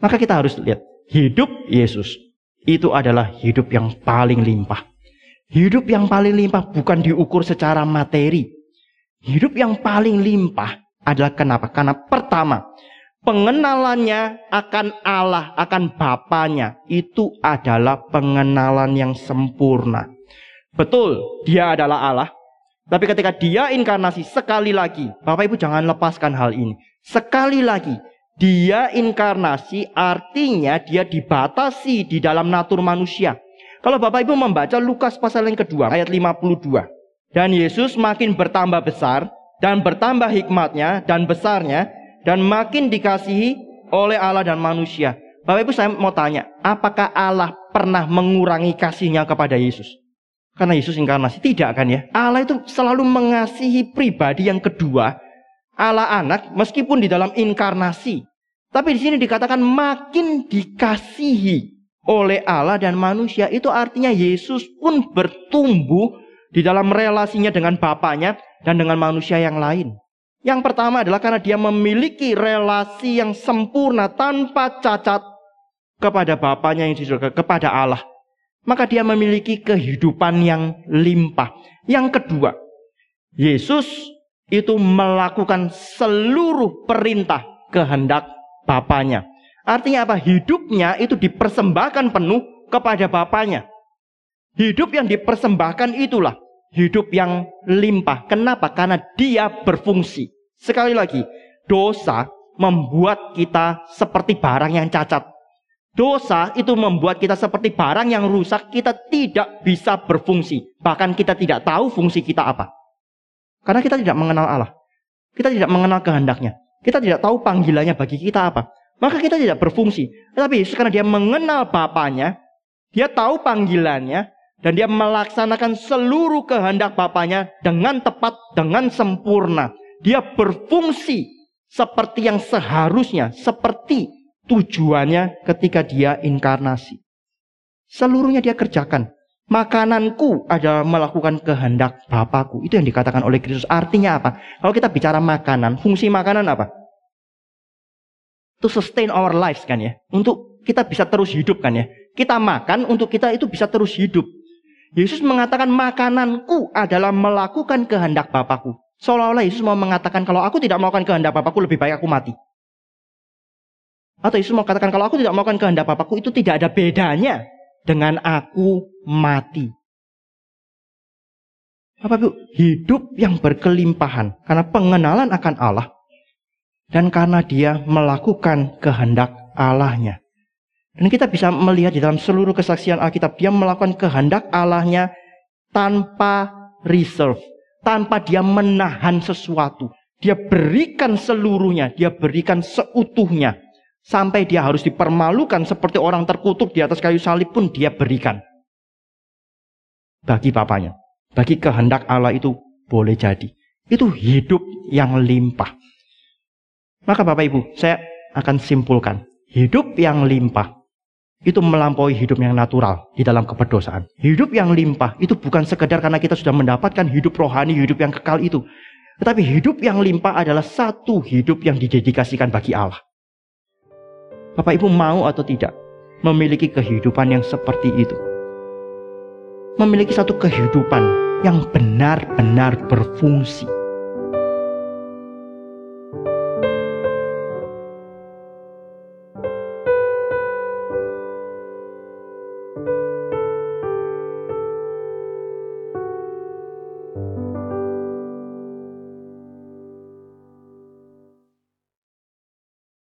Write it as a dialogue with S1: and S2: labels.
S1: Maka kita harus lihat, hidup Yesus itu adalah hidup yang paling limpah. Hidup yang paling limpah bukan diukur secara materi. Hidup yang paling limpah adalah kenapa? Karena pertama, pengenalannya akan Allah, akan Bapaknya, itu adalah pengenalan yang sempurna. Betul, dia adalah Allah. Tapi ketika dia inkarnasi sekali lagi, Bapak Ibu jangan lepaskan hal ini. Sekali lagi, dia inkarnasi artinya dia dibatasi di dalam natur manusia. Kalau Bapak Ibu membaca Lukas pasal yang kedua ayat 52. Dan Yesus makin bertambah besar dan bertambah hikmatnya dan besarnya dan makin dikasihi oleh Allah dan manusia. Bapak Ibu saya mau tanya, apakah Allah pernah mengurangi kasihnya kepada Yesus? Karena Yesus inkarnasi. Tidak kan ya? Allah itu selalu mengasihi pribadi yang kedua. Allah anak meskipun di dalam inkarnasi. Tapi di sini dikatakan makin dikasihi oleh Allah dan manusia. Itu artinya Yesus pun bertumbuh di dalam relasinya dengan Bapaknya dan dengan manusia yang lain. Yang pertama adalah karena dia memiliki relasi yang sempurna tanpa cacat kepada Bapaknya yang di kepada Allah maka dia memiliki kehidupan yang limpah. Yang kedua, Yesus itu melakukan seluruh perintah kehendak Bapaknya. Artinya apa? Hidupnya itu dipersembahkan penuh kepada Bapaknya. Hidup yang dipersembahkan itulah hidup yang limpah. Kenapa? Karena dia berfungsi. Sekali lagi, dosa membuat kita seperti barang yang cacat. Dosa itu membuat kita seperti barang yang rusak, kita tidak bisa berfungsi. Bahkan kita tidak tahu fungsi kita apa. Karena kita tidak mengenal Allah. Kita tidak mengenal kehendaknya. Kita tidak tahu panggilannya bagi kita apa. Maka kita tidak berfungsi. Tetapi karena dia mengenal Bapaknya, dia tahu panggilannya, dan dia melaksanakan seluruh kehendak Bapaknya dengan tepat, dengan sempurna. Dia berfungsi seperti yang seharusnya, seperti tujuannya ketika dia inkarnasi. Seluruhnya dia kerjakan. Makananku adalah melakukan kehendak Bapakku. Itu yang dikatakan oleh Kristus. Artinya apa? Kalau kita bicara makanan, fungsi makanan apa? To sustain our lives kan ya. Untuk kita bisa terus hidup kan ya. Kita makan untuk kita itu bisa terus hidup. Yesus mengatakan makananku adalah melakukan kehendak Bapakku. Seolah-olah Yesus mau mengatakan kalau aku tidak melakukan kehendak Bapakku lebih baik aku mati. Atau Yesus mau katakan kalau aku tidak melakukan kehendak Bapakku itu tidak ada bedanya dengan aku mati. Bapak Ibu, hidup yang berkelimpahan karena pengenalan akan Allah dan karena dia melakukan kehendak Allahnya. Dan kita bisa melihat di dalam seluruh kesaksian Alkitab dia melakukan kehendak Allahnya tanpa reserve, tanpa dia menahan sesuatu. Dia berikan seluruhnya, dia berikan seutuhnya Sampai dia harus dipermalukan seperti orang terkutuk di atas kayu salib pun dia berikan. Bagi papanya. Bagi kehendak Allah itu boleh jadi. Itu hidup yang limpah. Maka Bapak Ibu, saya akan simpulkan. Hidup yang limpah itu melampaui hidup yang natural di dalam keberdosaan. Hidup yang limpah itu bukan sekedar karena kita sudah mendapatkan hidup rohani, hidup yang kekal itu. Tetapi hidup yang limpah adalah satu hidup yang didedikasikan bagi Allah. Bapak Ibu mau atau tidak memiliki kehidupan yang seperti itu? Memiliki satu kehidupan yang benar-benar berfungsi.